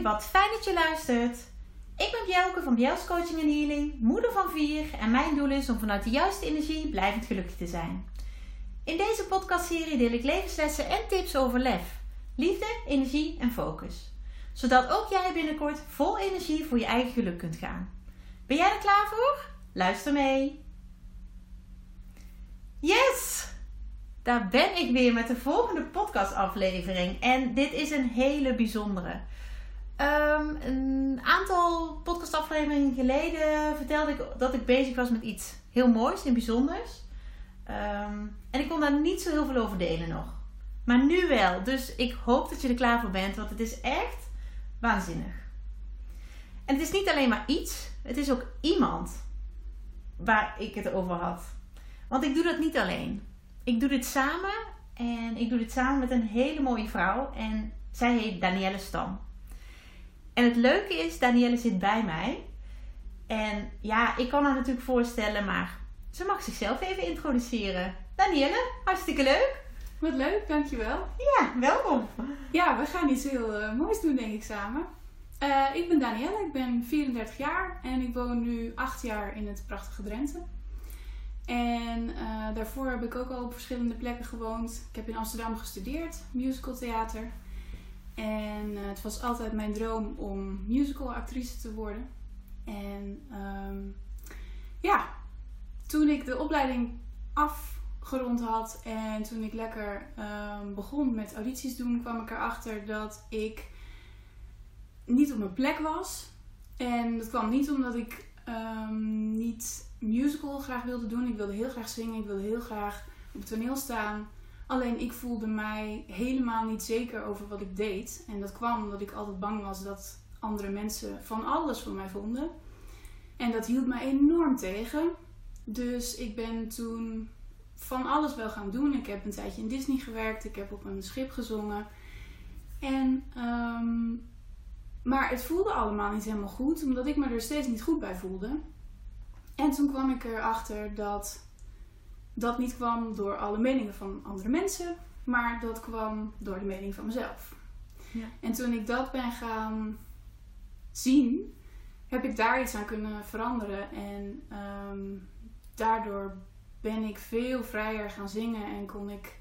Wat fijn dat je luistert. Ik ben Bjelke van Bjels Coaching en Healing, moeder van vier en mijn doel is om vanuit de juiste energie blijvend gelukkig te zijn. In deze podcastserie deel ik levenslessen en tips over lef, liefde, energie en focus. Zodat ook jij binnenkort vol energie voor je eigen geluk kunt gaan. Ben jij er klaar voor? Luister mee. Yes! Daar ben ik weer met de volgende podcastaflevering. En dit is een hele bijzondere. Ehm, een aantal podcastafleveringen geleden vertelde ik dat ik bezig was met iets heel moois en bijzonders. Ehm, en ik kon daar niet zo heel veel over delen nog. Maar nu wel. Dus ik hoop dat je er klaar voor bent, want het is echt waanzinnig. En het is niet alleen maar iets, het is ook iemand waar ik het over had. Want ik doe dat niet alleen. Ik doe dit samen en ik doe dit samen met een hele mooie vrouw en zij heet Danielle Stam. En het leuke is, Danielle zit bij mij. En ja, ik kan haar natuurlijk voorstellen, maar ze mag zichzelf even introduceren. Danielle, hartstikke leuk. Wat leuk, dankjewel. Ja, welkom. Ja, we gaan iets heel uh, moois doen, denk ik, samen. Uh, ik ben Danielle, ik ben 34 jaar en ik woon nu 8 jaar in het prachtige Drenthe. En uh, daarvoor heb ik ook al op verschillende plekken gewoond. Ik heb in Amsterdam gestudeerd, musicaltheater. En uh, het was altijd mijn droom om musicalactrice te worden. En um, ja, toen ik de opleiding afgerond had en toen ik lekker um, begon met audities doen, kwam ik erachter dat ik niet op mijn plek was. En dat kwam niet omdat ik um, niet musical graag wilde doen. Ik wilde heel graag zingen, ik wilde heel graag op het toneel staan. Alleen ik voelde mij helemaal niet zeker over wat ik deed. En dat kwam omdat ik altijd bang was dat andere mensen van alles van mij vonden. En dat hield mij enorm tegen. Dus ik ben toen van alles wel gaan doen. Ik heb een tijdje in Disney gewerkt. Ik heb op een schip gezongen. En, um, maar het voelde allemaal niet helemaal goed, omdat ik me er steeds niet goed bij voelde. En toen kwam ik erachter dat dat niet kwam door alle meningen van andere mensen, maar dat kwam door de mening van mezelf. Ja. En toen ik dat ben gaan zien, heb ik daar iets aan kunnen veranderen. En um, daardoor ben ik veel vrijer gaan zingen en kon ik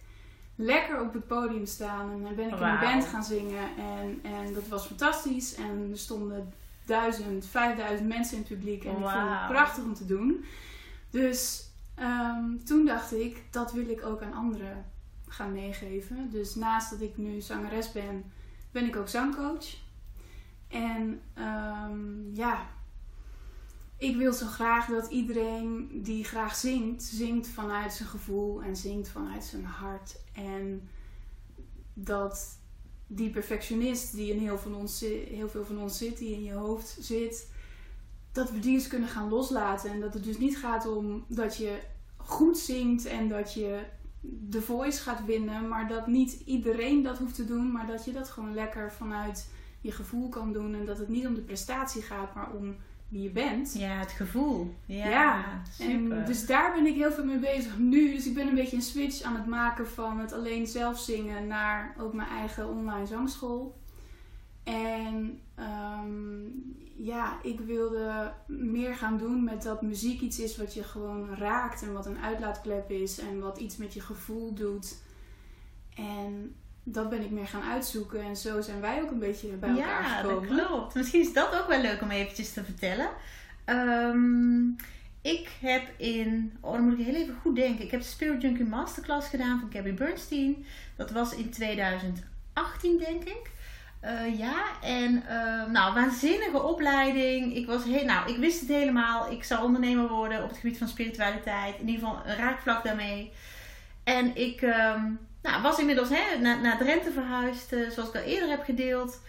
lekker op het podium staan. En dan ben ik wow. in een band gaan zingen. En, en dat was fantastisch. En er stonden duizend, vijfduizend mensen in het publiek. En wow. ik vond het prachtig om te doen. Dus um, toen dacht ik, dat wil ik ook aan anderen gaan meegeven. Dus naast dat ik nu zangeres ben, ben ik ook zangcoach. En um, ja, ik wil zo graag dat iedereen die graag zingt, zingt vanuit zijn gevoel en zingt vanuit zijn hart. En dat die perfectionist die in heel, van ons, heel veel van ons zit, die in je hoofd zit, dat we die eens kunnen gaan loslaten. En dat het dus niet gaat om dat je goed zingt en dat je de voice gaat winnen, maar dat niet iedereen dat hoeft te doen, maar dat je dat gewoon lekker vanuit je gevoel kan doen. En dat het niet om de prestatie gaat, maar om wie je bent. Ja, het gevoel. Ja, ja. super. En dus daar ben ik heel veel mee bezig nu. Dus ik ben een beetje een switch aan het maken van het alleen zelf zingen naar ook mijn eigen online zangschool. En um, ja, ik wilde meer gaan doen met dat muziek iets is wat je gewoon raakt en wat een uitlaatklep is en wat iets met je gevoel doet. En dat ben ik meer gaan uitzoeken en zo zijn wij ook een beetje bij elkaar ja, gekomen. Ja, dat klopt. Misschien is dat ook wel leuk om eventjes te vertellen. Um, ik heb in, oh dan moet ik heel even goed denken. Ik heb de Spirit Junkie Masterclass gedaan van Gabby Bernstein. Dat was in 2018 denk ik. Uh, ja, en uh, nou, waanzinnige opleiding. Ik, was heel, nou, ik wist het helemaal. Ik zou ondernemer worden op het gebied van spiritualiteit. In ieder geval een raakvlak daarmee. En ik um, nou, was inmiddels hè, naar, naar Drenthe verhuisd, uh, zoals ik al eerder heb gedeeld.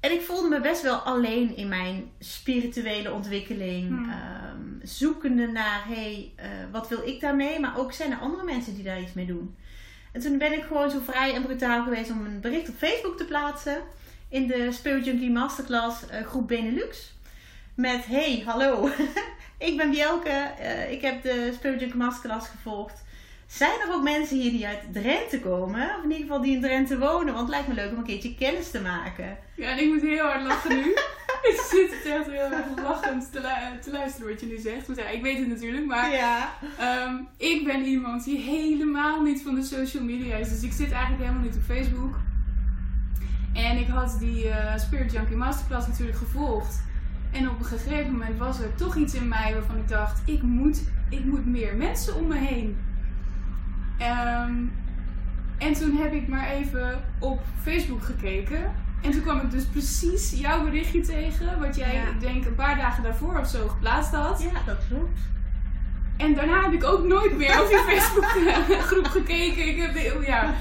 En ik voelde me best wel alleen in mijn spirituele ontwikkeling. Hmm. Um, zoekende naar, hé, hey, wat wil ik daarmee? Maar ook zijn er andere mensen die daar iets mee doen. En toen ben ik gewoon zo vrij en brutaal geweest om een bericht op Facebook te plaatsen in de Spirit Junkie Masterclass uh, groep Benelux. Met hey, hallo, ik ben Bjelke, uh, ik heb de Spirit Junkie Masterclass gevolgd. Zijn er ook mensen hier die uit Drenthe komen? Of in ieder geval die in Drenthe wonen? Want het lijkt me leuk om een keertje kennis te maken. Ja, en ik moet heel hard lachen nu. ik zit het echt heel erg lachend te, lu- te luisteren wat je nu zegt. Want ja, ik weet het natuurlijk, maar Ja. ehm, ik ben iemand die helemaal niet van de social media is. Dus ik zit eigenlijk helemaal niet op Facebook. En ik had die eh, Spirit Junkie Masterclass natuurlijk gevolgd. En op een gegeven moment was er toch iets in mij waarvan ik dacht: ik moet, ik moet meer mensen om me heen. Ehm, en toen heb ik maar even op Facebook gekeken. En toen kwam ik dus precies jouw berichtje tegen, wat jij, Ja. ik denk, een paar dagen daarvoor of zo geplaatst had. Ja, dat klopt. En daarna heb ik ook nooit meer op die Facebookgroep gekeken. Ik heb ja.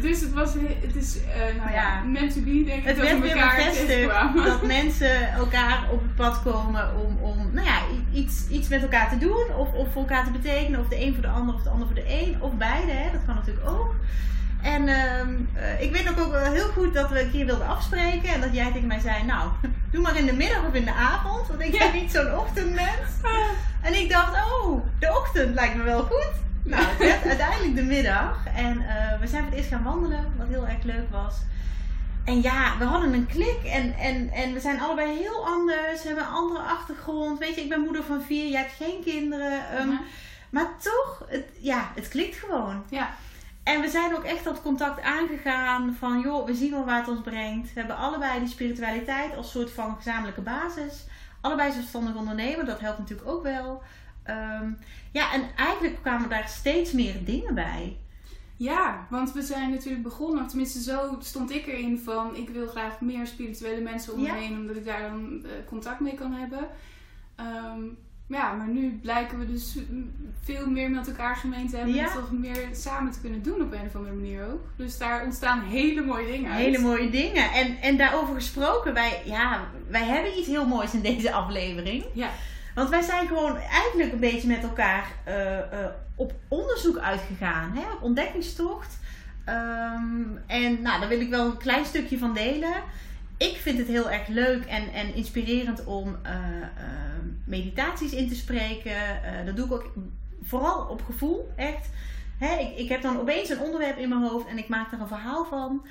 Dus het was, het is, eh nou ja, Ja. meant to be, denk ik, Het dat werd we weer elkaar bevestigd dat mensen elkaar op het pad komen om, om nou ja, iets, iets met elkaar te doen. Of, of voor elkaar te betekenen. Of de een voor de ander of de ander voor de een. Of beide, hè. dat kan natuurlijk ook. En ehm, eh, ik weet ook, ook wel heel goed dat we een keer wilden afspreken. En dat jij tegen mij zei, nou, doe maar in de middag of in de avond. Want ik ben niet zo'n ochtendmens. En ik dacht, oh, de ochtend lijkt me wel goed. Nou, het werd uiteindelijk de middag. En eh, we zijn voor het eerst gaan wandelen, wat heel erg leuk was. En ja, we hadden een klik en, en, en we zijn allebei heel anders. We hebben een andere achtergrond. Weet je, ik ben moeder van vier, jij hebt geen kinderen. ehm, Ja. Maar toch, het, ja, het klikt gewoon. Ja, En we zijn ook echt dat contact aangegaan van, joh, we zien wel waar het ons brengt. We hebben allebei die spiritualiteit als soort van gezamenlijke basis. Allebei zelfstandig ondernemen, dat helpt natuurlijk ook wel. Ehm, ja, en eigenlijk kwamen daar steeds meer dingen bij. Ja, want we zijn natuurlijk begonnen, tenminste zo stond ik erin van ik wil graag meer spirituele mensen om me Ja. heen, omdat ik daar dan eh, contact mee kan hebben. Ehm, ja, maar nu blijken we dus veel meer met elkaar gemeen te hebben Ja. en toch meer samen te kunnen doen op een of andere manier ook. Dus daar ontstaan hele mooie dingen uit. Hele mooie dingen. En, en daarover gesproken, wij, ja, wij hebben iets heel moois in deze aflevering. Ja, Want wij zijn gewoon eigenlijk een beetje met elkaar eh, eh, op onderzoek uitgegaan, hè? op ontdekkingstocht. Ehm, en nou, daar wil ik wel een klein stukje van delen. Ik vind het heel erg leuk en, en inspirerend om eh, eh, meditaties in te spreken. Eh, dat doe ik ook vooral op gevoel, echt. Hè, ik, ik heb dan opeens een onderwerp in mijn hoofd en ik maak daar een verhaal van.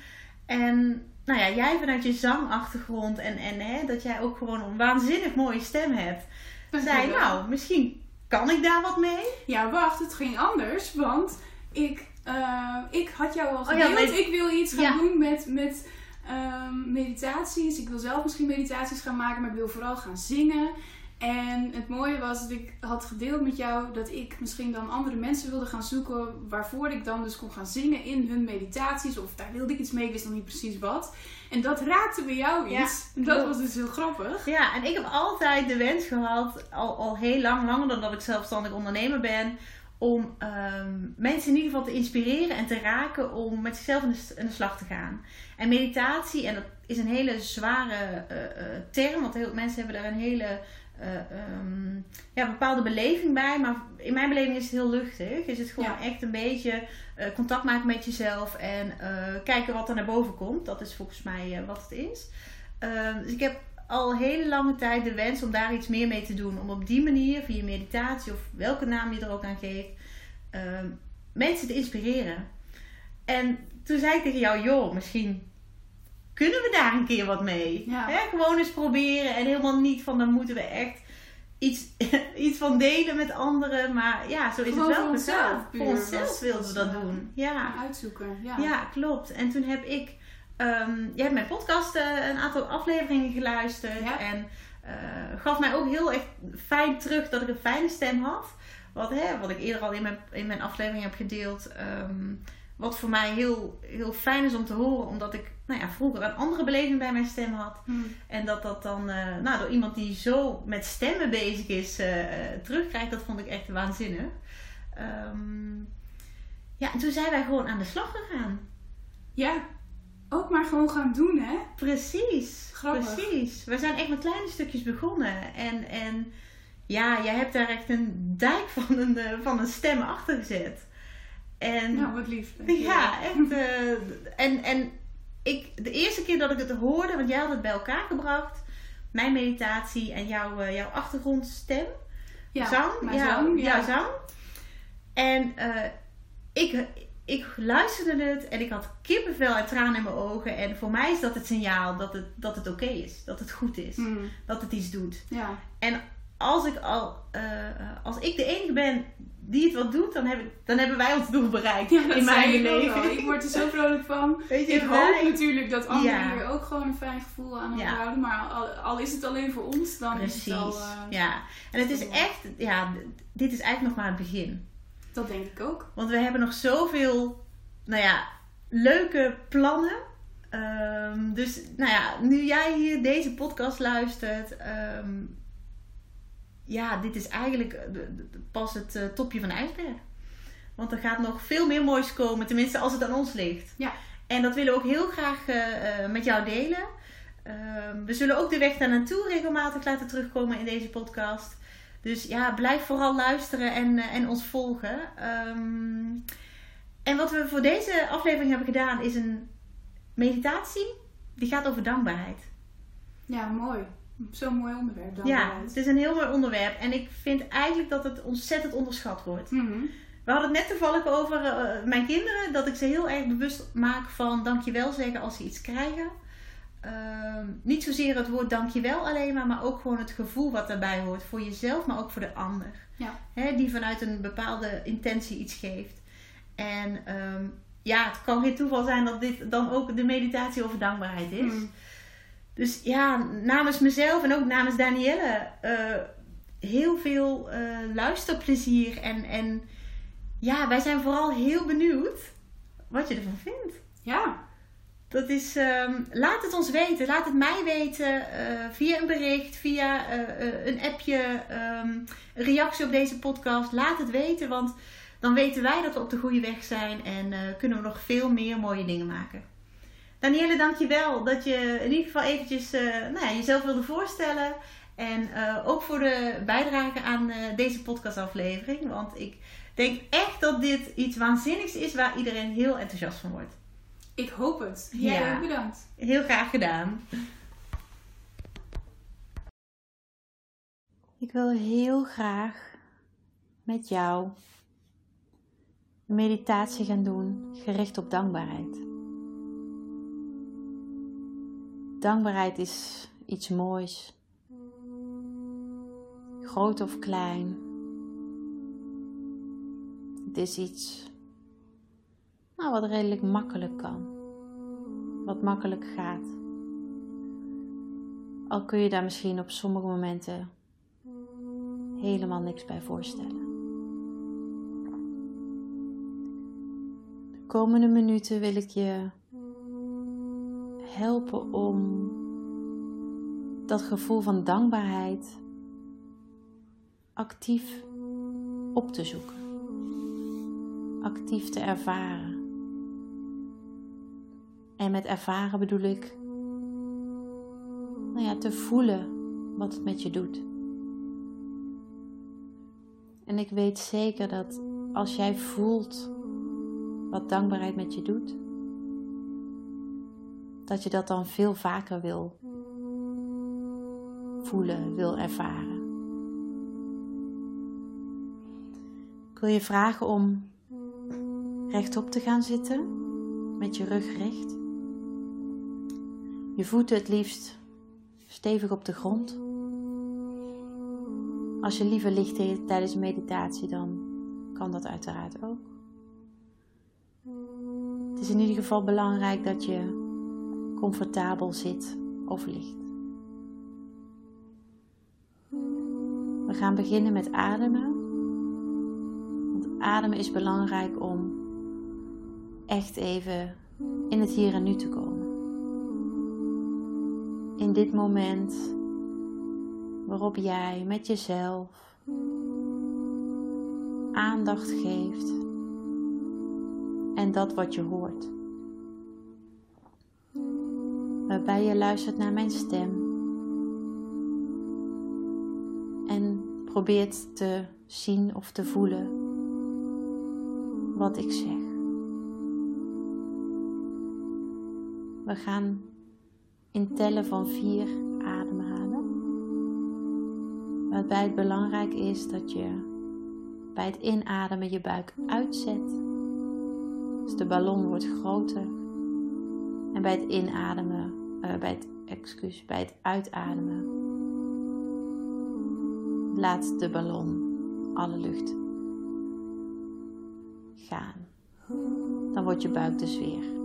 En nou ja, jij vanuit je zangachtergrond en, en hè, dat jij ook gewoon een waanzinnig mooie stem hebt zei, dankjewel. nou, misschien kan ik daar wat mee. Ja, wacht, het ging anders, want ik, eh, ik had jou al Oh ja, gedeeld. met- Ik wil iets gaan Ja. doen met, met ehm, meditaties. Ik wil zelf misschien meditaties gaan maken, maar ik wil vooral gaan zingen. En het mooie was dat ik had gedeeld met jou dat ik misschien dan andere mensen wilde gaan zoeken waarvoor ik dan dus kon gaan zingen in hun meditaties. Of daar wilde ik iets mee, ik wist nog niet precies wat. En dat raakte bij jou Ja, iets. en dat was dus heel grappig. Ja, en ik heb altijd de wens gehad, al, al heel lang, langer dan dat ik zelfstandig ondernemer ben, om ehm, mensen in ieder geval te inspireren en te raken om met zichzelf in de, slag te gaan. En meditatie, en dat is een hele zware eh, eh, term, want heel veel mensen hebben daar een hele eh, ehm, ja, bepaalde beleving bij. Maar in mijn beleving is het heel luchtig. Is het gewoon Ja. echt een beetje contact maken met jezelf en kijken wat er naar boven komt. Dat is volgens mij wat het is. Ehm, dus ik heb al hele lange tijd de wens om daar iets meer mee te doen. Om op die manier, via meditatie of welke naam je er ook aan geeft, ehm, mensen te inspireren. En toen zei ik tegen jou, joh, misschien kunnen we daar een keer wat mee. Ja. Hè? Gewoon eens proberen en helemaal niet van dan moeten we echt iets, iets van delen met anderen. Maar ja, zo is Gewoon het wel voor onszelf Voor onszelf wilden we dat doen. Ja. Uitzoeken. Ja. Ja, klopt. En toen heb ik, ehm jij hebt mijn podcast eh, een aantal afleveringen geluisterd. Ja. En eh, gaf mij ook heel echt fijn terug dat ik een fijne stem had. Wat, hè, wat ik eerder al in mijn, in mijn aflevering heb gedeeld. ehm, wat voor mij heel, heel fijn is om te horen. Omdat ik nou ja, vroeger een andere beleving bij mijn stem had. Hm. En dat dat dan eh, nou, door iemand die zo met stemmen bezig is terugkrijgt. Dat vond ik echt waanzinnig. Ehm, ja, en toen zijn wij gewoon aan de slag gegaan. Ja, ook maar gewoon gaan doen, hè? Precies, Grappig. precies. We zijn echt met kleine stukjes begonnen. En, en ja, jij hebt daar echt een dijk van een, eh, van een stem achter gezet. En Nou, wat lief. ja, echt. eh, en en ik, de eerste keer dat ik het hoorde, want jij had het bij elkaar gebracht. Mijn meditatie en jouw, eh, jouw achtergrondstem. Ja, zang. ja, zang, ja. Jouw zang. En ik, ik luisterde het en ik had kippenvel en tranen in mijn ogen. En voor mij is dat het signaal dat het, dat het oké is. Dat het goed is. Mm. Dat het iets doet. Ja. En als ik, al, eh, als ik de enige ben die het wat doet, dan, heb ik, dan hebben wij ons doel bereikt Ja, in mijn leven. Ik word er zo vrolijk van. Weet je, Ik hoop wij- natuurlijk dat anderen Ja. hier ook gewoon een fijn gevoel aan Ja. overhouden. Maar al, al is het alleen voor ons, dan Precies. is het al... eh, ja. En het is echt, ja, dit is eigenlijk nog maar het begin. Dat denk ik ook. Want we hebben nog zoveel, nou ja, leuke plannen. Ehm, dus, nou ja, nu jij hier deze podcast luistert, ehm, ja, dit is eigenlijk eh, pas het eh, topje van de ijsberg. Want er gaat nog veel meer moois komen, tenminste als het aan ons ligt. Ja. En dat willen we ook heel graag eh, met jou delen. Ehm, we zullen ook de weg daar naartoe regelmatig laten terugkomen in deze podcast. Dus ja, blijf vooral luisteren en, eh, en ons volgen. Ehm, en wat we voor deze aflevering hebben gedaan is een meditatie. Die gaat over dankbaarheid. Ja, mooi. Zo'n mooi onderwerp dan. Ja, het is een heel mooi onderwerp. En ik vind eigenlijk dat het ontzettend onderschat wordt. Mhm. We hadden het net toevallig over eh, mijn kinderen. Dat ik ze heel erg bewust maak van dankjewel zeggen als ze iets krijgen. Ehm, niet zozeer het woord dankjewel alleen maar, maar ook gewoon het gevoel wat daarbij hoort. Voor jezelf, maar ook voor de ander. Ja. Hè, die vanuit een bepaalde intentie iets geeft. En ehm, ja, het kan geen toeval zijn dat dit dan ook de meditatie over dankbaarheid is. Mhm. Dus ja, namens mezelf en ook namens Danielle eh, heel veel eh, luisterplezier. En, en ja, wij zijn vooral heel benieuwd wat je ervan vindt. Ja, Dat is, ehm, laat het ons weten. Laat het mij weten eh, via een bericht, via eh, eh, een appje, ehm, een reactie op deze podcast. Laat het weten, want dan weten wij dat we op de goede weg zijn en kunnen we nog veel meer mooie dingen maken. Danielle, dankjewel dat je in ieder geval eventjes nou ja, jezelf wilde voorstellen. En ook voor de bijdrage aan deze podcastaflevering. Want ik denk echt dat dit iets waanzinnigs is waar iedereen heel enthousiast van wordt. Ik hoop het. Jij Ja. ook bedankt. Heel graag gedaan. Ik wil heel graag met jou een meditatie gaan doen gericht op dankbaarheid. Dankbaarheid is iets moois, groot of klein. Het is iets wat redelijk makkelijk kan wat makkelijk gaat. Al kun je daar misschien op sommige momenten helemaal niks bij voorstellen. De komende minuten wil ik je helpen om dat gevoel van dankbaarheid actief op te zoeken, actief te ervaren. En met ervaren bedoel ik, nou ja, te voelen wat het met je doet. En ik weet zeker dat als jij voelt wat dankbaarheid met je doet, dat je dat dan veel vaker wil voelen, wil ervaren. Ik wil je vragen om rechtop te gaan zitten, met je rug recht. Je voeten het liefst stevig op de grond. Als je liever ligt tijdens meditatie, dan kan dat uiteraard ook. Het is in ieder geval belangrijk dat je comfortabel zit of ligt. We gaan beginnen met ademen. Want ademen is belangrijk om echt even in het hier en nu te komen. In dit moment waarop jij met jezelf aandacht geeft en dat wat je hoort. Waarbij je luistert naar mijn stem en probeert te zien of te voelen wat ik zeg. We gaan in tellen van vier ademhalen. Waarbij het belangrijk is dat je bij het inademen je buik uitzet Dus de ballon wordt groter. En bij het inademen, uh, bij het, excuus, bij het uitademen, laat de ballon alle lucht gaan. Dan wordt je buik dus weer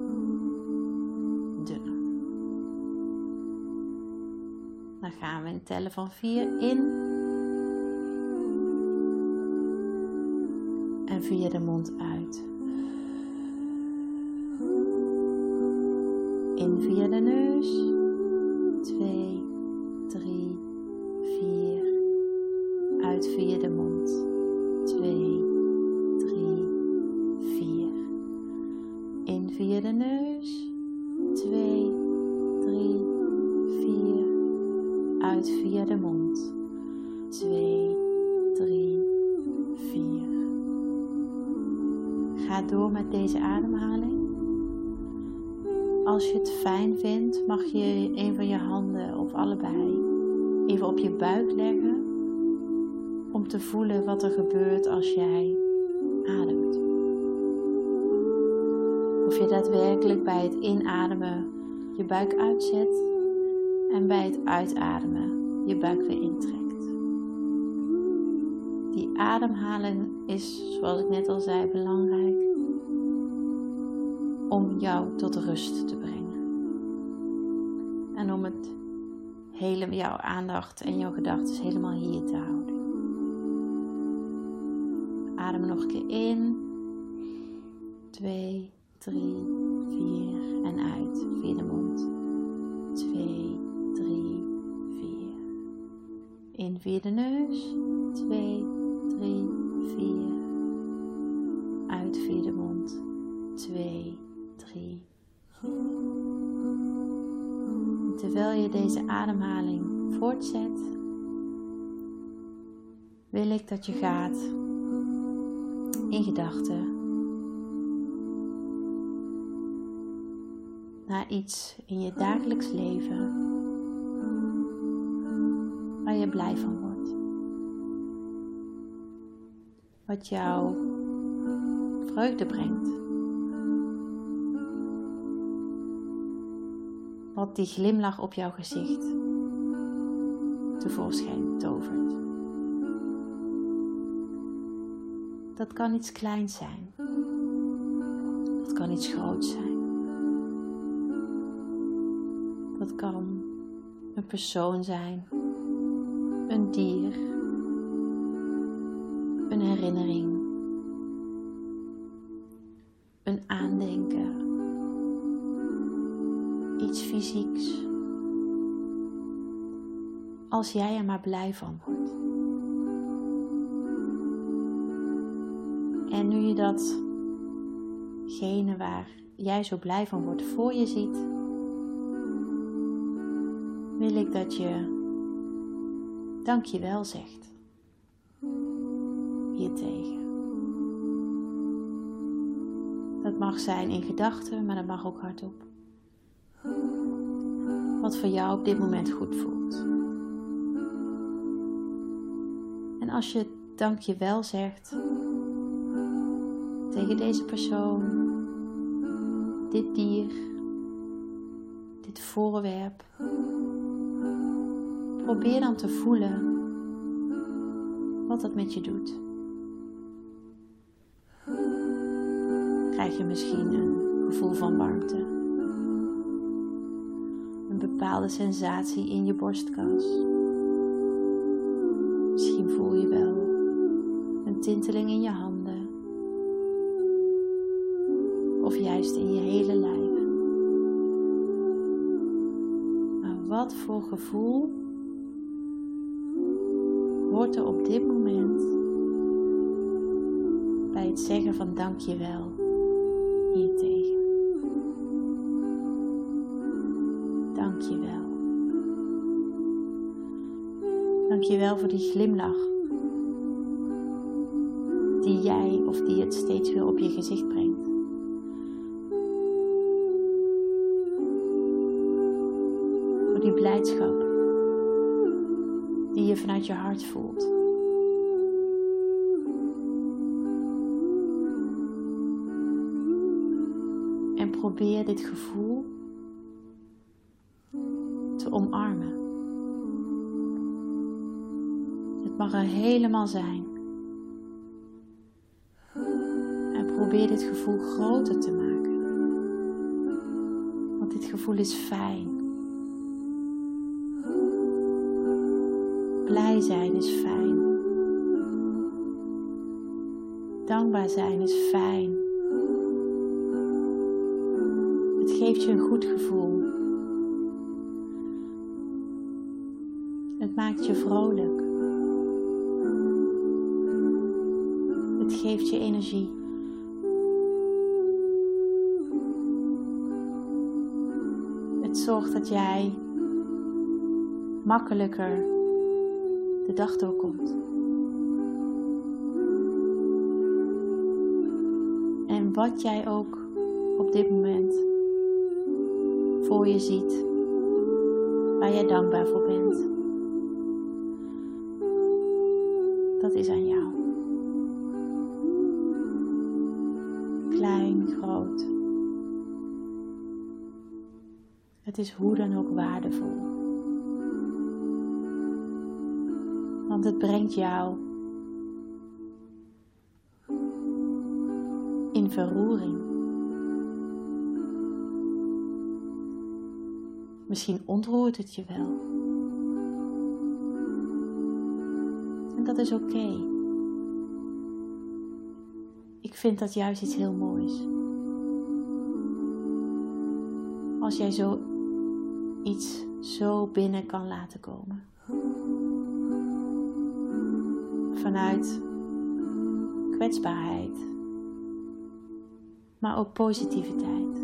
Dan gaan we in tellen van 4 in. En via de mond uit. Bij het inademen je buik uitzet en bij het uitademen je buik weer intrekt. Die ademhaling is, zoals ik net al zei, belangrijk om jou tot rust te brengen. En om het hele jouw aandacht en jouw gedachten helemaal hier te houden. Adem nog een keer in. 2, 3, 4 en uit via de mond. 2, 3, 4. In via de neus. 2, 3, 4. Uit via de mond. 2, 3, 4. Terwijl je deze ademhaling voortzet, wil ik dat je gaat in gedachten naar iets in je dagelijks leven waar je blij van wordt. Wat jou vreugde brengt. Wat die glimlach op jouw gezicht tevoorschijn tovert. Dat kan iets kleins zijn. Dat kan iets groots zijn. Dat kan een persoon zijn, een dier, een herinnering, een aandenken, iets fysieks. Als jij er maar blij van wordt. En nu je datgene waar jij zo blij van wordt voor je ziet, wil ik dat je dankjewel zegt. Hiertegen. Dat mag zijn in gedachten, maar dat mag ook hardop. Wat voor jou op dit moment goed voelt. En als je dankjewel zegt tegen deze persoon, dit dier, dit voorwerp, Probeer dan te voelen wat dat met je doet. Krijg je misschien een gevoel van warmte, een bepaalde sensatie in je borstkas. Misschien voel je wel een tinteling in je handen of juist in je hele lijf. Maar wat voor gevoel hoort er op dit moment bij het zeggen van dankjewel hiertegen. Dankjewel. Dankjewel voor die glimlach die jij of die het steeds weer op je gezicht brengt. Voor die blijdschap vanuit je hart voelt. probeer dit gevoel te omarmen. Het mag er helemaal zijn. En probeer dit gevoel groter te maken. Want dit gevoel is fijn. Blij zijn is fijn. Dankbaar zijn is fijn. Het geeft je een goed gevoel. Het maakt je vrolijk. Het geeft je energie. Het zorgt dat jij makkelijker de dag doorkomt. En wat jij ook op dit moment voor je ziet, waar jij dankbaar voor bent, dat is aan jou. Klein, groot. Het is hoe dan ook waardevol. Want het brengt jou in verroering. Misschien ontroert het je wel. En dat is oké. Ik vind dat juist iets heel moois. Als jij zo iets zo binnen kan laten komen. Vanuit kwetsbaarheid, maar ook positiviteit.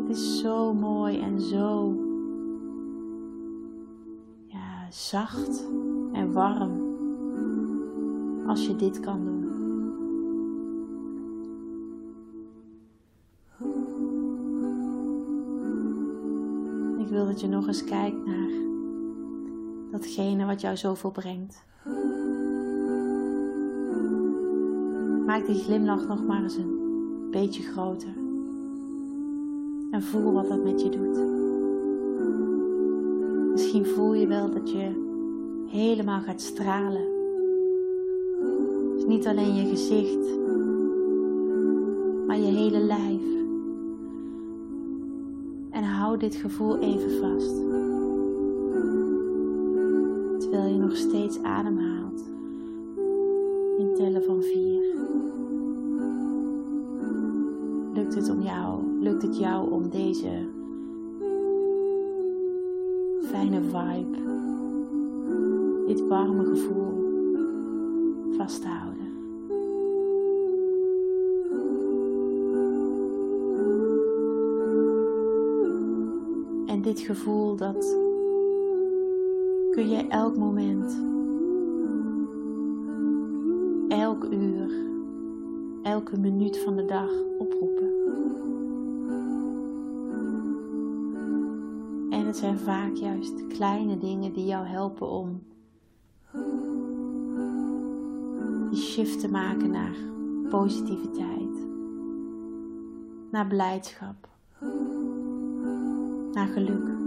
Het is zo mooi en zo ja, zacht en warm als je dit kan doen. Ik wil dat je nog eens kijkt naar datgene wat jou zoveel brengt. Maak die glimlach nog maar eens een beetje groter. En voel wat dat met je doet. Misschien voel je wel dat je helemaal gaat stralen. Dus niet alleen je gezicht, maar je hele lijf. En hou dit gevoel even vast. Terwijl je nog steeds ademhaalt. In tellen van vier. Lukt het om jou, lukt het jou om deze fijne vibe, dit warme gevoel vast te houden? En dit gevoel dat kun je elk moment, elk uur, elke minuut van de dag oproepen. En het zijn vaak juist kleine dingen die jou helpen om die shift te maken naar positiviteit, naar blijdschap, naar geluk.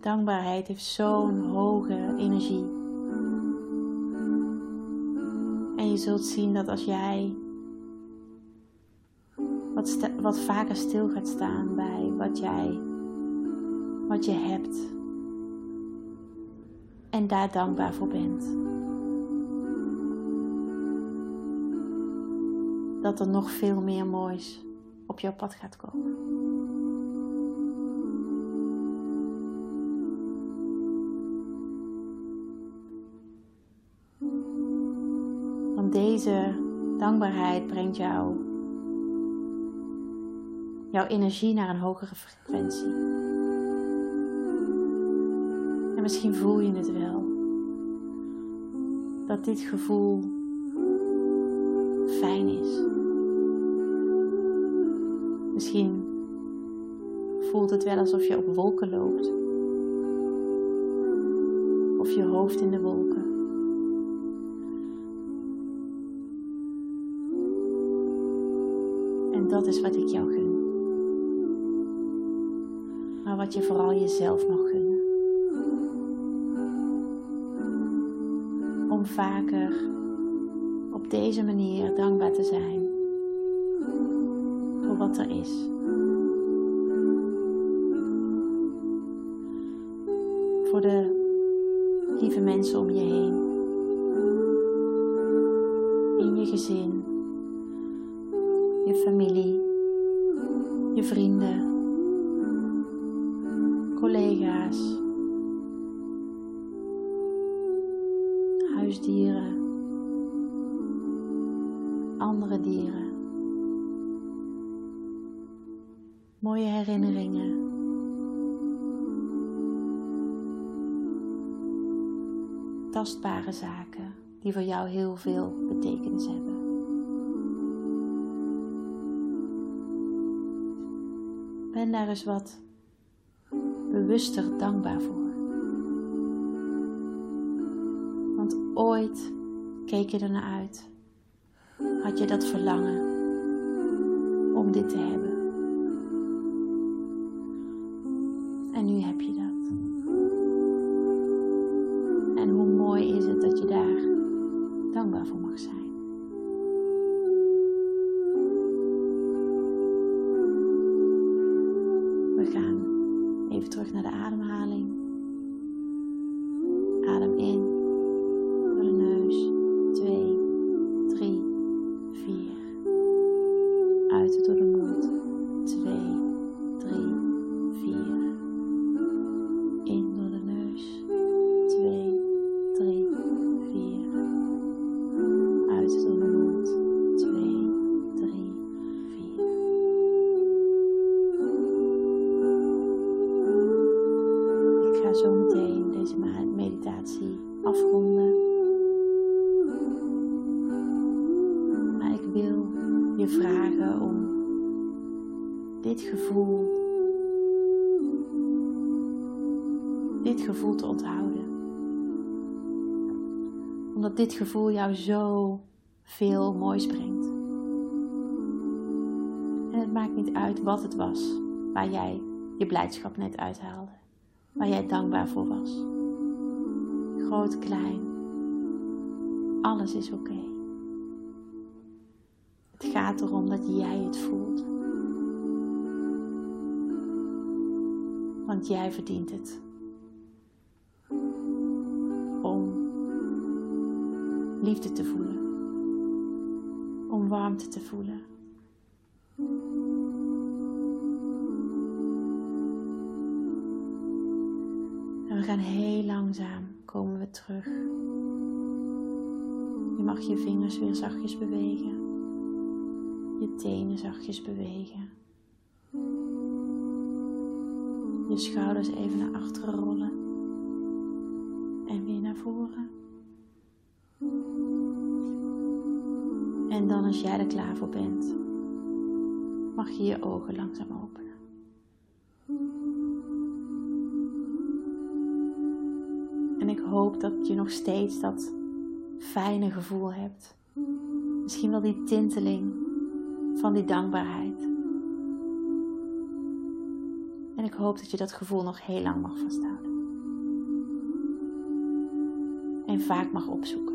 Dankbaarheid heeft zo'n hoge energie. En je zult zien dat als jij wat, wat vaker stil gaat staan bij wat jij, wat je hebt. En daar dankbaar voor bent. Dat er nog veel meer moois op jouw pad gaat komen. Dankbaarheid brengt jou jouw energie naar een hogere frequentie. En misschien voel je het wel. Dat dit gevoel fijn is. Misschien voelt het wel alsof je op wolken loopt. Of je hoofd in de wolken. Is wat ik jou gun. Maar wat je vooral jezelf mag gunnen. Om vaker op deze manier dankbaar te zijn voor wat er is. Voor de lieve mensen om je heen. In je gezin. Je familie. Je vrienden. Collega's. Huisdieren. Andere dieren. Mooie herinneringen. tastbare zaken die voor jou heel veel betekenis hebben. Ben daar eens wat bewuster dankbaar voor. Want ooit keek je ernaar uit. Had je dat verlangen om dit te hebben. We gaan even terug naar de ademhaling. Adem in gevoel te onthouden. Omdat dit gevoel jou zo veel moois brengt. En het maakt niet uit wat het was waar jij je blijdschap net uithaalde, waar jij dankbaar voor was groot, klein. Alles is oké. Het gaat erom dat jij het voelt. Want jij verdient het. Liefde te voelen. Om warmte te voelen. En we gaan heel langzaam komen we terug. Je mag je vingers weer zachtjes bewegen. Je tenen zachtjes bewegen. Je schouders even naar achteren rollen. En weer naar voren. En dan als jij er klaar voor bent, mag je je ogen langzaam openen. ik hoop dat je nog steeds dat fijne gevoel hebt. Misschien wel die tinteling van die dankbaarheid. En ik hoop dat je dat gevoel nog heel lang mag vasthouden. En vaak mag opzoeken.